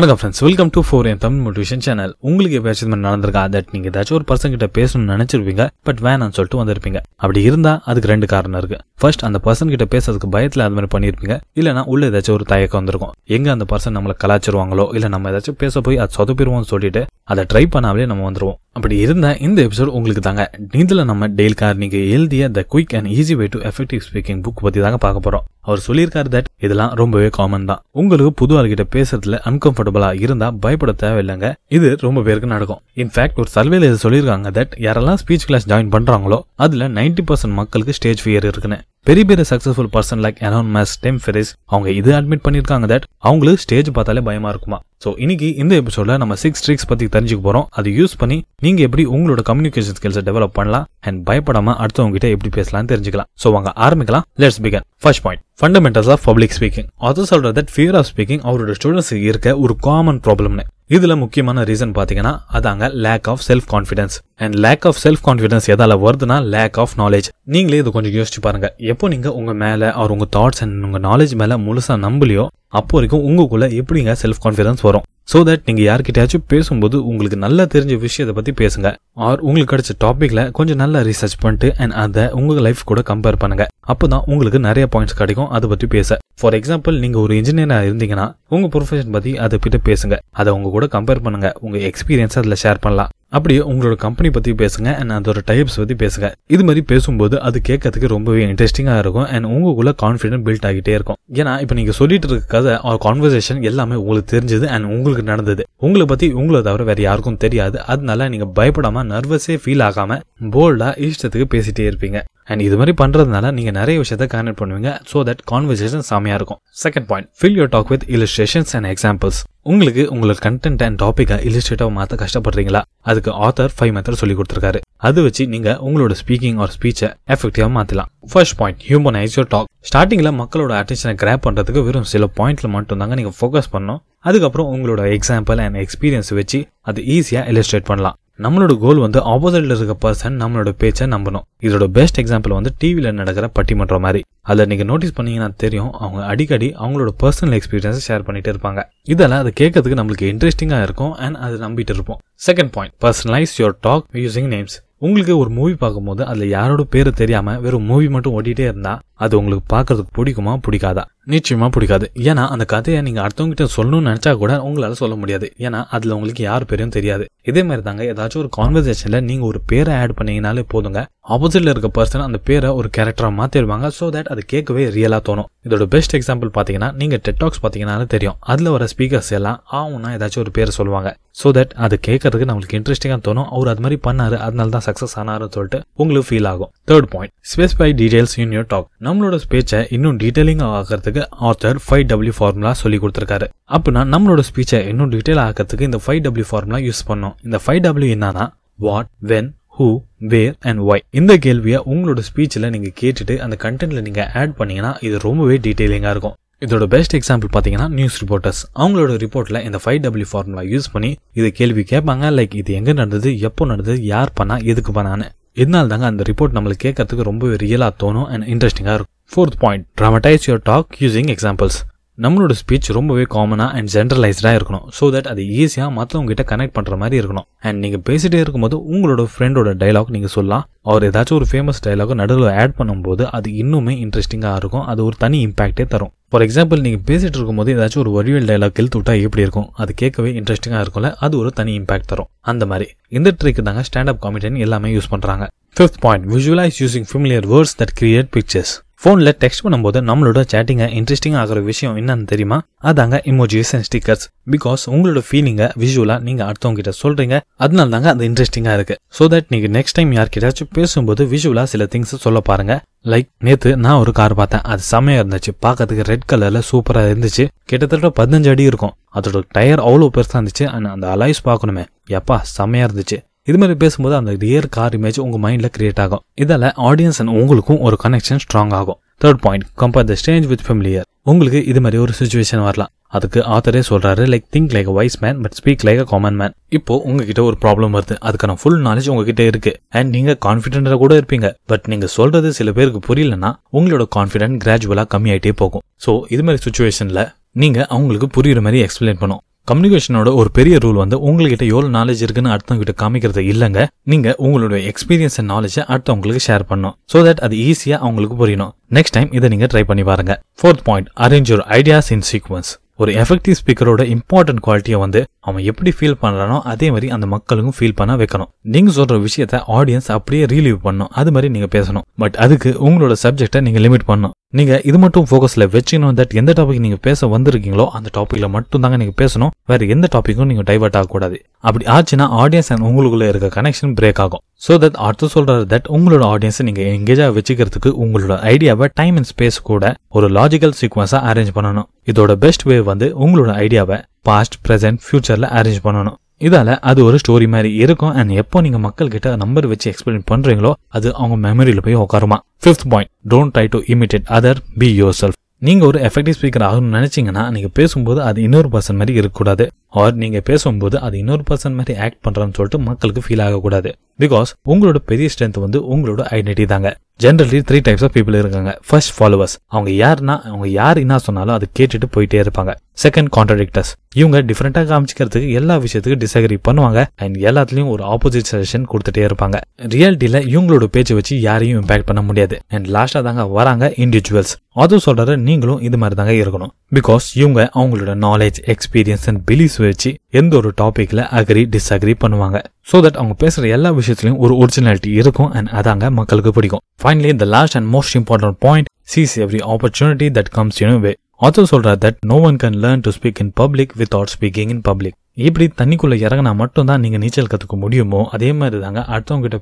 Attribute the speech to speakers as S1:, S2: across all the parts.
S1: வணக்கம் friends welcome to four N Tamil motivation channel உங்களுக்கு எப்பயாச்சும் நடந்திருக்கா? தட் நீங்க ஏதாச்சும் ஒரு பர்சன் கிட்ட பேசணும்னு நினைச்சிருப்பீங்க பட் வேணாம்னு சொல்லிட்டு வந்திருப்பீங்க. அப்படி இருந்தா அதுக்கு ரெண்டு காரணம் இருக்கு. ஃபர்ஸ்ட் அந்த பர்சன் கிட்ட பேசுறதுக்கு பயத்துல அது மாதிரி பண்ணிருப்பீங்க இல்லனா உள்ள ஏதாச்சும் ஒரு தயக்கம் வந்திருக்கும். எங்க அந்த பர்சன் நம்மளை கலாச்சிருவாங்களோ? இல்ல நம்ம ஏதாச்சும் பேச போய் அது சொதப்பிடுவோம்னு சொல்லிட்டு அதை ட்ரை பண்ணாமலே நம்ம வந்துருவோம். அப்படி இருந்தா இந்த எபிசோட் உங்களுக்கு தாங்க. நீதில நம்ம டெய்ல் கார்னிக்கு எழுதிய the quick and easy way to effective speaking book பத்தி தாங்க பார்க்க போறோம். அவர் சொல்லியிருக்காரு தட் இதெல்லாம் ரொம்பவே காமன் தான். உங்களுக்கு புது ஆள்கிட்ட பேசுறதுல அன்கம்ஃபர்ட் இருந்தா பயப்பட தேவையில்லைங்க. இது ரொம்ப பேருக்கு நடக்கும். இன்ஃபேக்ட் ஒரு சர்வேல இது சொல்லியிருக்காங்க தட் யாரெல்லாம் ஸ்பீச் கிளாஸ் ஜாயின் பண்றாங்களோ அதுல 90% பர்சன்ட் மக்களுக்கு ஸ்டேஜ் ஃபியர் இருக்குன்னு. பெரிய பெரிய சக்சஸ்ஃபுல் பர்சன் லைக் எலான் மஸ் டெம் ஃபெரிஸ் அவங்க இது அட்மிட் பண்ணியிருக்காங்க தட் அவங்களுக்கு ஸ்டேஜ் பார்த்தாலே பயமா இருக்குமா? ஸோ இன்னைக்கு இந்த எபிசோட நம்ம சிக்ஸ் ட்ரிக்ஸ் பத்தி தெரிஞ்சுக்க போறோம். அதை யூஸ் பண்ணி நீங்க எப்படி உங்களோட கம்யூனிகேஷன் ஸ்கில்ஸை டெவலப் பண்ணலாம் அண்ட் பயப்படாம அடுத்தவங்க கிட்ட எப்படி பேசலாம் தெரிஞ்சுக்கலாம். ஸோ வாங்க ஆரம்பிக்கலாம். Let's begin first point fundamentals of public speaking அது சொல்கிற தட் ஃபியர் ஆஃப் ஸ்பீக்கிங் அவரோட ஸ்டூடெண்ட்ஸ் இருக்க ஒரு காமன் ப்ராப்ளம்னு இதுல முக்கியமான ரீசன் பாத்தீங்கன்னா அதாங்க lack of self confidence and lack of self confidence எதால வருதுன்னா லேக் ஆஃப் நாலேஜ் நீங்களே இது கொஞ்சம் யோசிச்சு பாருங்க. எப்போ நீங்க உங்க மேல அவர் உங்க தாட்ஸ் அண்ட் உங்க நாலேஜ் மேல முழுசா நம்பலையோ அப்போ வரைக்கும் உங்களுக்குள்ள எப்படிங்க செல்ஃப் கான்ஃபிடன்ஸ் வரும்? ஸோ தட் நீங்கள் யார்கிட்டயாச்சும் பேசும்போது உங்களுக்கு நல்லா தெரிஞ்ச விஷயத்தை பற்றி பேசுங்க. ஆர் உங்களுக்கு கிடைச்ச டாப்பிக்கில் கொஞ்சம் நல்லா ரிசர்ச் பண்ணிட்டு அண்ட் அதை உங்கள் லைஃப் கூட கம்பேர் பண்ணுங்க. அப்போ தான் உங்களுக்கு நிறைய பாயிண்ட்ஸ் கிடைக்கும் அதை பற்றி பேச. ஃபார் எக்ஸாம்பிள் நீங்கள் ஒரு இன்ஜினியராக இருந்தீங்கன்னா உங்கள் ப்ரொஃபஷன் பற்றி அதை கிட்ட பேசுங்க. அதை உங்க கூட கம்பேர் பண்ணுங்க. உங்கள் எக்ஸ்பீரியன்ஸ் அதில் ஷேர் பண்ணலாம். அப்படியே உங்களோட கம்பெனி பத்தி பேசுங்க அண்ட் அதோட டைப்ஸ் பத்தி பேசுங்க. இது மாதிரி பேசும்போது அது கேட்கறதுக்கு ரொம்பவே இன்ட்ரெஸ்டிங்கா இருக்கும் அண்ட் உங்களுக்குள்ள கான்ஃபிடென்ட் பில்ட் ஆகிட்டே இருக்கும். ஏன்னா இப்போ நீங்க சொல்லிட்டு இருக்க கதை கான்வர்சேஷன் எல்லாமே உங்களுக்கு தெரிஞ்சது அண்ட் உங்களுக்கு நடந்தது. உங்களை பத்தி உங்களை தவிர வேற யாருக்கும் தெரியாது. அதனால நீங்க பயப்படாம நர்வஸே ஃபீல் ஆகாம போல்டா இஷ்டத்துக்கு பேசிட்டே இருப்பீங்க. அண்ட் இது மாதிரி பண்ணுறதுனால நீங்கள் நிறைய விஷயத்த கனெக்ட் பண்ணுவீங்க. ஸோ தட் கான்வர்சேஷன் செம்மையாக இருக்கும். Second point fill your talk with illustrations and examples உங்களுக்கு உங்களோட கண்டென்ட் அண்ட் டாப்பிக்கை இலிஸ்ட்ரேட்டாக மாற்ற கஷ்டப்படுறீங்களா? அதுக்கு ஆத்தர் ஃபைவ் மெத்தட் சொல்லி கொடுத்துருக்காரு. அது வச்சு நீங்கள் உங்களோட ஸ்பீக்கிங் ஆர் ஸ்பீச்சை எஃபெக்டிவாக மாற்றலாம் first point humanise your talk ஸ்டார்டிங்கில் மக்களோட அட்டென்ஷனை கிராப் பண்ணுறதுக்கு வெறும் சில பாயிண்ட்ல மட்டும் தாங்க நீங்கள் ஃபோக்கஸ் பண்ணணும். அதுக்கப்புறம் உங்களோட எக்ஸாம்பிள் அண்ட் எக்ஸ்பீரியன்ஸ் வச்சு அது ஈஸியாக இலிஸ்ட்ரேட் பண்ணலாம். நம்மளோட கோல் வந்து ஆப்போசிட்ல இருக்க பர்சன் நம்மளோட பேச்சை நம்பணும். இதோட பெஸ்ட் எக்ஸாம்பிள் வந்து டிவியில் நடக்கிற பட்டிமன்றம் மாதிரி. அதில் நீங்கள் நோட்டீஸ் பண்ணீங்கன்னா தெரியும் அவங்க அடிக்கடி அவங்களோட பர்சனல் எக்ஸ்பீரியன்ஸை ஷேர் பண்ணிட்டு இருப்பாங்க. இதெல்லாம் அதை கேட்கறதுக்கு நம்மளுக்கு இன்ட்ரெஸ்டிங்காக இருக்கும் அண்ட் அது நம்பிட்டு இருப்போம். Second point personalise your talk using names உங்களுக்கு ஒரு மூவி பார்க்கும்போது அதில் யாரோட பேர் தெரியாமல் வெறும் மூவி மட்டும் ஓடிட்டே இருந்தால் அது உங்களுக்கு பார்க்கறதுக்கு பிடிக்குமா? பிடிக்காதா? நிச்சயமா பிடிக்காது. ஏன்னா அந்த கதையை நீங்க அடுத்தவங்க கிட்ட சொல்லணும்னு நினைச்சா கூட உங்களால சொல்ல முடியாது. ஏன்னா அதுல உங்களுக்கு யார் பேரும் தெரியாது. இதே மாதிரி தாங்க ஏதாச்சும் ஒரு கான்வர்சேஷன்ல நீங்க ஒரு பேரை ஆட் பண்ணீங்கனாலே போதுங்க. ஆப்போசிட்ல இருக்க பர்சன் அந்த பேரை ஒரு கேரக்டரா மாத்திடுவாங்க. சோ தட் அது கேட்கவே ரியலா தோணும். இதோட பெஸ்ட் எக்ஸாம்பிள் பாத்தீங்கன்னா நீங்க டெட்டாக்ஸ் பாத்தீங்கன்னாலே தெரியும். அதுல வர ஸ்பீக்கர்ஸ் எல்லாம் ஆகும்னா ஏதாச்சும் ஒரு பேரை சொல்லுவாங்க. சோ தட் அது கேட்கறதுக்கு நம்மளுக்கு இன்ட்ரெஸ்டிங்கா தோணும். அவர் அது மாதிரி பண்ணாரு அதனால தான் சக்சஸ் ஆனாருன்னு சொல்லிட்டு உங்களுக்கு ஃபீல் ஆகும். Third point specify details in your talk நம்மளோட ஸ்பீச்சை இன்னும் டீட்டெயிலிங்காக ஆகிறதுக்கு ஆத்தர் ஃபைவ் டபிள்யூ ஃபார்முலா சொல்லி கொடுத்துருக்காரு. அப்படின்னா நம்மளோட ஸ்பீச்சை இன்னும் டீட்டெயில் ஆக்கிறதுக்கு இந்த ஃபைவ் டபிள்யூ ஃபார்முலா யூஸ் பண்ணோம். இந்த ஃபைவ் டபிள்யூ என்னன்னா what when who where and why இந்த கேள்வியை உங்களோட ஸ்பீச்சில் நீங்கள் கேட்டுட்டு அந்த கண்டென்ட்ல நீங்கள் ஆட் பண்ணீங்கன்னா இது ரொம்பவே டீட்டெயிலிங்காக இருக்கும். இதோட பெஸ்ட் எக்ஸாம்பிள் பார்த்தீங்கன்னா நியூஸ் ரிப்போர்ட்டர்ஸ் அவங்களோட ரிப்போர்ட்ல இந்த ஃபைவ் டபிள்யூ ஃபார்முலா யூஸ் பண்ணி இது கேள்வி கேட்பாங்க லைக் இது எங்க நடந்தது எப்போ நடந்தது யார் பண்ணா எதுக்கு பண்ணான்னு. இதனால தாங்க அந்த ரிப்போர்ட் நம்மளுக்கு கேட்கறதுக்கு ரொம்பவே ரியலாக தோணும் அண்ட் இன்ட்ரெஸ்டிங்காக இருக்கும். Fourth point dramatise your talk using examples நம்மளோட ஸ்பீச் ரொம்பவே காமனாக அண்ட் ஜென்ரலைஸ்டாக இருக்கணும். ஸோ தட் அது ஈஸியாக மற்றவங்ககிட்ட கனெக்ட் பண்ணுற மாதிரி இருக்கணும். அண்ட் நீங்கள் பேசிகிட்டே இருக்கும்போது உங்களோட ஃப்ரெண்டோட டைலாக் நீங்கள் சொல்லலாம். அவர் ஏதாச்சும் ஒரு ஃபேமஸ் டைலாக் நடுவில் ஆட் பண்ணும்போது அது இன்னுமே இன்ட்ரெஸ்டிங்காக இருக்கும். அது ஒரு தனி இம்பாக்டே தரும். ஃபார் எக்ஸாம்பிள் நீங்கள் பேசிகிட்டு இருக்கும்போது ஏதாச்சும் ஒரு வடிவேல் டைலாக் கெழுத்து விட்டால் எப்படி இருக்கும்? அது கேட்கவே இன்ட்ரெஸ்டிங்காக இருக்கும்ல? அது ஒரு தனி இம்பாக்ட் தரும். அந்த மாதிரி. இந்த ட்ரிக் தாங்க ஸ்டாண்ட் அப் காமெடியன் எல்லாமே யூஸ் பண்ணுறாங்க fifth point visualise using familiar words that create pictures ஃபோனில் டெக்ஸ்ட் பண்ணும்போது நம்மளோட சேட்டிங்கை இன்ட்ரெஸ்டிங் ஆகிற விஷயம் என்னன்னு தெரியுமா? அதாங்க இமோஜிஸ் அண்ட் ஸ்டிக்கர்ஸ் பிகாஸ் உங்களோட ஃபீலிங்கை விஷுவலாக நீங்கள் அடுத்தவங்க கிட்ட சொல்கிறீங்க அதனால தாங்க அது இன்ட்ரெஸ்டிங்காக இருக்கு. ஸோ தட் நீங்கள் நெக்ஸ்ட் டைம் யார்கிட்டயாச்சும் பேசும்போது விஷுவலாக சில திங்ஸ் சொல்ல பாருங்க. லைக் நேற்று நான் ஒரு கார் பார்த்தேன். அது செம்மையாக இருந்துச்சு. பார்க்கறதுக்கு ரெட் கலரில் சூப்பராக இருந்துச்சு. கிட்டத்தட்ட பதினஞ்சு அடி இருக்கும். அதோட டயர் அவ்வளோ பெருசாக இருந்துச்சு. அண்ட் அந்த அலைஸ் பார்க்கணுமே. எப்பா செம்மையாக இருந்துச்சு. இது மாதிரி பேசும்போது அந்த ரியர் கார் இமேஜ் உங்க மைண்ட்ல கிரியேட் ஆகும். இதால ஆடியன்ஸ் அண்ட் உங்களுக்கும் ஒரு கனெக்ஷன் ஸ்ட்ராங் ஆகும். Third point compare the strange with familiar உங்களுக்கு இது மாதிரி ஒரு சுச்சுவேஷன் வரலாம். அதுக்கு ஆத்தரே சொல்றாரு like think like wise man but speak like a common man இப்போ உங்ககிட்ட ஒரு ப்ராப்ளம் வருது. அதுக்கான ஃபுல் நாலேஜ் உங்ககிட்ட இருக்கு. அண்ட் நீங்க கான்பிடென்டா கூட இருப்பீங்க. பட் நீங்க சொல்றது சில பேருக்கு புரியலன்னா உங்களோட கான்பிடன்ட் கிராஜுவலா கம்மியாயிட்டே போகும். ஸோ இது மாதிரி சுச்சுவேஷன்ல நீங்க அவங்களுக்கு புரியுற மாதிரி எக்ஸ்பிளைன் பண்ணும் கம்யூனிகேஷனோட ஒரு பெரிய ரூல் வந்து உங்ககிட்ட எவ்வளோ நாலேஜ் இருக்குன்னு அடுத்தவங்ககிட்ட காமிக்கிறது இல்லைங்க. நீங்க உங்களுடைய எக்ஸ்பீரியன்ஸ் அண்ட் நாலேஜை அடுத்தவங்களுக்கு ஷேர் பண்ணும் சோ தட் அது ஈஸியாக அவங்களுக்கு புரியணும். நெக்ஸ்ட் டைம் இதை நீங்க ட்ரை பண்ணி பாருங்க. Fourth point arrange your ideas in sequence ஒரு எஃபெக்டிவ் ஸ்பீக்கரோட இம்பார்ட்டன்ட் குவாலிட்டியை வந்து அவன் எப்படி ஃபீல் பண்ணுறானோ அதே மாதிரி அந்த மக்களுக்கும் ஃபீல் பண்ண வைக்கணும். நீங்கள் சொல்கிற விஷயத்த ஆடியன்ஸ் அப்படியே ரீலீவ் பண்ணணும் அது மாதிரி நீங்கள் பேசணும். பட் அதுக்கு உங்களோட சப்ஜெக்டை நீங்கள் லிமிட் பண்ணணும். நீங்க இது மட்டும் ஃபோக்கஸில் வச்சுக்கணும் தட் எந்த டாபிக் நீங்க பேச வந்திருக்கீங்களோ அந்த டாபிக்ல மட்டும் தாங்க நீங்க பேசணும். வேற எந்த டாப்பிக்கும் நீங்க டைவர்ட் ஆகக்கூடாது. அப்படி ஆச்சுன்னா ஆடியன்ஸ் அண்ட் உங்களுக்குள்ள இருக்க கனெக்ஷன் பிரேக் ஆகும். சோ தட் அடுத்து சொல்றது தட் உங்களோட ஆடியன்ஸை நீங்க எங்கேஜா வச்சுக்கிறதுக்கு உங்களோட ஐடியாவை டைம் அண்ட் ஸ்பேஸ் கூட ஒரு லாஜிக்கல் சீக்வன்ஸா அரேஞ்ச் பண்ணணும். இதோட பெஸ்ட் வே வந்து உங்களோட ஐடியாவை பாஸ்ட் ப்ரெசென்ட் ஃபியூச்சர்ல அரேஞ்ச் பண்ணணும். இதால அது ஒரு ஸ்டோரி மாதிரி இருக்கும் அண்ட் எப்போ நீங்க மக்கள் கிட்ட நம்பர் வச்சு எக்ஸ்பிளைன் பண்றீங்களோ அது அவங்க மெமரியில போய் உட்காருமா fifth point don't try to imitate other be yourself நீங்க ஒரு எஃபெக்டிவ் ஸ்பீக்கர் ஆகணும்னு நினைச்சீங்கன்னா நீங்க பேசும்போது அது இன்னொரு பர்சன் மாதிரி இருக்கக்கூடாது. ஆர் நீங்கள் பேசும்போது அது இன்னொரு பர்சன் மாதிரி ஆக்ட் பண்ணுறான்னு சொல்லிட்டு மக்களுக்கு ஃபீல் ஆகக்கூடாது. பிகாஸ் உங்களோட பெரிய ஸ்ட்ரென்த் வந்து உங்களோட ஐடென்டிட்டி தாங்க. Generally three types of people இருக்காங்க. ஃபர்ஸ்ட் ஃபாலோவர்ஸ் அவங்க யாருன்னா அவங்க யார் என்ன சொன்னாலும் அதை கேட்டுட்டு போயிட்டே இருப்பாங்க. செகண்ட் கான்ட்ரடிக்டர்ஸ் இவங்க டிஃப்ரெண்ட்டாக காமிச்சிக்கிறதுக்கு எல்லா விஷயத்துக்கும் டிசகரி பண்ணுவாங்க. அண்ட் எல்லாத்துலேயும் ஒரு ஆப்போசிட் சஜஷன் கொடுத்துட்டே இருப்பாங்க. ரியாலிட்டியில் இவங்களோட பேச்சை வச்சு யாரையும் இம்பாக்ட் பண்ண முடியாது. அண்ட் லாஸ்ட்டாக தாங்க வராங்க இண்டிவிஜுவல்ஸ் அதுவும் சொல்கிற நீங்களும் இது மாதிரி தாங்க இருக்கணும். பிகாஸ் இவங்க அவங்களோட நாலேஜ் எக்ஸ்பீரியன்ஸ் அண்ட் பிலீஃப்ஸ் வச்சு எந்த ஒரு டாபிக்ல அக்ரி டிஸ்அக்ரி பண்ணுவாங்க. ஸோ தட் அவங்க பேசுற எல்லா விஷயத்துலையும் ஒரு ஒரிஜினாலிட்டி இருக்கும் அண்ட் அதாங்க மக்களுக்கு பிடிக்கும். Finally the last and most important point seize every opportunity that comes your way author சொல்ற that no one can learn to speak in public without speaking in public இப்படி தண்ணிக்குள்ளே இறங்கினா மட்டும்தான் நீங்கள் நீச்சல் கற்றுக்க முடியுமோ அதே மாதிரி தாங்க அடுத்தவங்க கிட்ட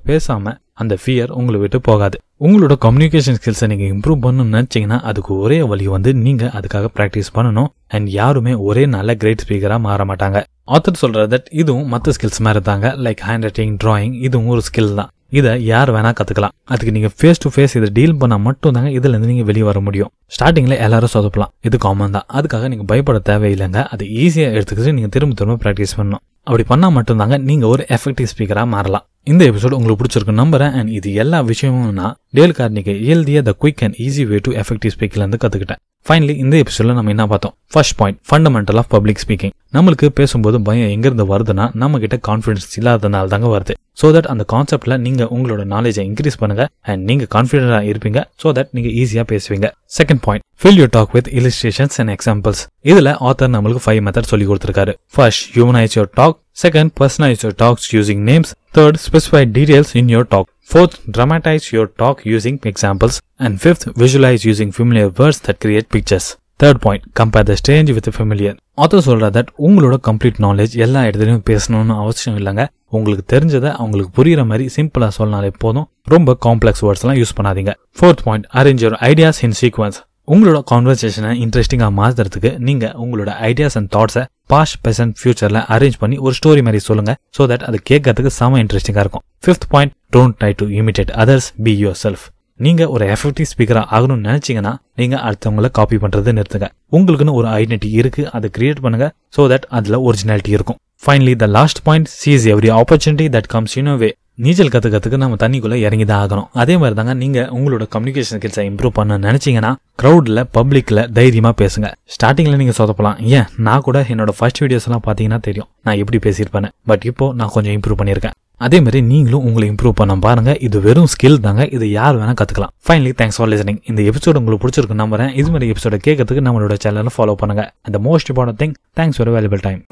S1: அந்த ஃபியர் உங்களை விட்டு போகாது. உங்களோட கம்யூனிகேஷன் ஸ்கில்ஸை நீங்கள் இம்ப்ரூவ் பண்ணணும்னு நினைச்சீங்கன்னா அதுக்கு ஒரே வழி வந்து நீங்கள் அதுக்காக ப்ராக்டிஸ் பண்ணணும். அண்ட் யாருமே ஒரே நல்ல கிரேட் ஸ்பீக்கராக மாற மாட்டாங்க. ஆத்தர் சொல்கிற தட் இதுவும் மற்ற ஸ்கில்ஸ் மாதிரி தாங்க லைக் ஹேண்ட் ரைட்டிங் ட்ராயிங் இதுவும் ஒரு ஸ்கில் தான். இதை யார் வேணா கத்துக்கலாம். அதுக்கு நீங்க ஃபேஸ் டு ஃபேஸ் இதை டீல் பண்ணா மட்டும் தாங்க இதுல இருந்து நீங்க வெளியே வர முடியும். ஸ்டார்டிங்ல எல்லாரும் சொதப்பலாம். இது காமன் தான். அதுக்காக நீங்க பயப்பட தேவையில்லைங்க. அது ஈஸியா எடுத்துக்கிட்டு நீங்க திரும்ப திரும்ப ப்ராக்டிஸ் பண்ணணும். அப்படி பண்ணா மட்டும்தாங்க நீங்க ஒரு எஃபெக்டிவ் ஸ்பீக்கரா மாறலாம். இந்த எபிசோட் உங்களுக்கு பிடிச்சிருக்கு நம்புறேன். அண்ட் இது எல்லா விஷயமும் நான் டேல் கார்னிக்கு எழுதிய the quick and easy way to effective ஸ்பீக்கில் இருந்து கத்துக்கிட்டேன். ஃபைனலி இந்த எபிசோட்ல நம்ம என்ன பார்த்தோம்? First point fundamental of public speaking நம்மளுக்கு பேசும்போது பயம் எங்கிருந்து வருதுன்னா நம்ம கிட்ட கான்ஃபிடன்ஸ் இல்லாதனால தாங்க வருது. ஸோ தட் அந்த கான்செப்ட்ல நீங்க உங்களோட நாலேஜை இன்க்ரீஸ் பண்ணுங்க அண்ட் நீங்க கான்ஃபிடென்ட்டாக இருப்பீங்க ஸோ தட் நீங்க ஈஸியா பேசுவீங்க. Second point fill you talk with illustrations and examples இதுல ஆத்தர் நம்மளுக்கு ஃபைவ் மெத்தட் சொல்லி கொடுத்திருக்காரு. First humanise your talk second personalise your talks using names third specify details in your talk Fourth, dramatize your talk using examples. And fifth, visualize using familiar words that create pictures. Third point compare the strange with familiar author சொல்கிற that உங்களோட complete knowledge எல்லா இடத்துலையும் பேசணும்னு அவசியம் இல்லைங்க. உங்களுக்கு தெரிஞ்சதை அவங்களுக்கு புரிகிற மாதிரி சிம்பிளாக சொன்னாலே போதும். ரொம்ப காம்ப்ளெக்ஸ் வேர்ட்ஸ்லாம் யூஸ் பண்ணாதீங்க. Fourth point arrange your ideas in sequence உங்களோட கான்வர்சேஷனை இன்ட்ரெஸ்டிங்காக மாற்றுறதுக்கு நீங்கள் உங்களோட ஐடியாஸ் அண்ட் தாட்ஸை பாஸ்ட் பெசன்ட் ஃபியூச்சரில் அரேஞ்ச் பண்ணி ஒரு ஸ்டோரி மாதிரி சொல்லுங்க. ஸோ தட் அது கேட்கறதுக்கு செம இன்ட்ரெஸ்டிங்காக இருக்கும். Fifth point don't try to imitate others be yourself நீங்க ஒரு எஃபெக்டிவ் ஸ்பீக்கரா ஆகணும்னு நினைச்சீங்கன்னா நீங்க அடுத்தவங்களை காப்பி பண்ணுறது நிறுத்துங்க. உங்களுக்குன்னு ஒரு ஐடென்டிட்டி இருக்கு அதை கிரியேட் பண்ணுங்க ஸோ தட் அதுல ஒரிஜினாலிட்டி இருக்கும். Finally the last point seize every opportunity that comes you way நீச்சல் கத்துக்கிறதுக்கு நம்ம தண்ணிக்குள்ள இறங்கி தான் ஆகணும். அதே மாதிரி தாங்க நீங்க உங்களோட கம்யூனிகேஷன் ஸ்கில்ஸை இம்ப்ரூவ் பண்ண நினைச்சீங்கன்னா க்ரௌட்ல பப்ளிக்ல தைரியமா பேசுங்க. ஸ்டார்டிங்ல நீங்க சொதப்பலாம். ஏன்? நான் கூட என்னோட ஃபர்ஸ்ட் வீடியோஸ் எல்லாம் பாத்தீங்கன்னா தெரியும். நான் எப்படி பேசியிருப்பேன் பட் இப்போ நான் கொஞ்சம் இம்ப்ரூவ் பண்ணியிருக்கேன். அதே மாதிரி நீங்களும் உங்களை இம்ப்ரூவ் பண்ண பாருங்க. இது வெறும் ஸ்கில் தாங்க. இது யார் வேணா கத்துக்கலாம். ஃபைனலி தேங்க்ஸ் ஃபார் லிசனிங் இந்த எபிசோட் உங்களுக்கு பிடிச்சிருக்கு நம்புறேன். இது மாதிரி எபிசோட கேட்கறதுக்கு நம்மளோட சேனலை ஃபாலோ பண்ணுங்க. அந்த most important thing thanks for valuable time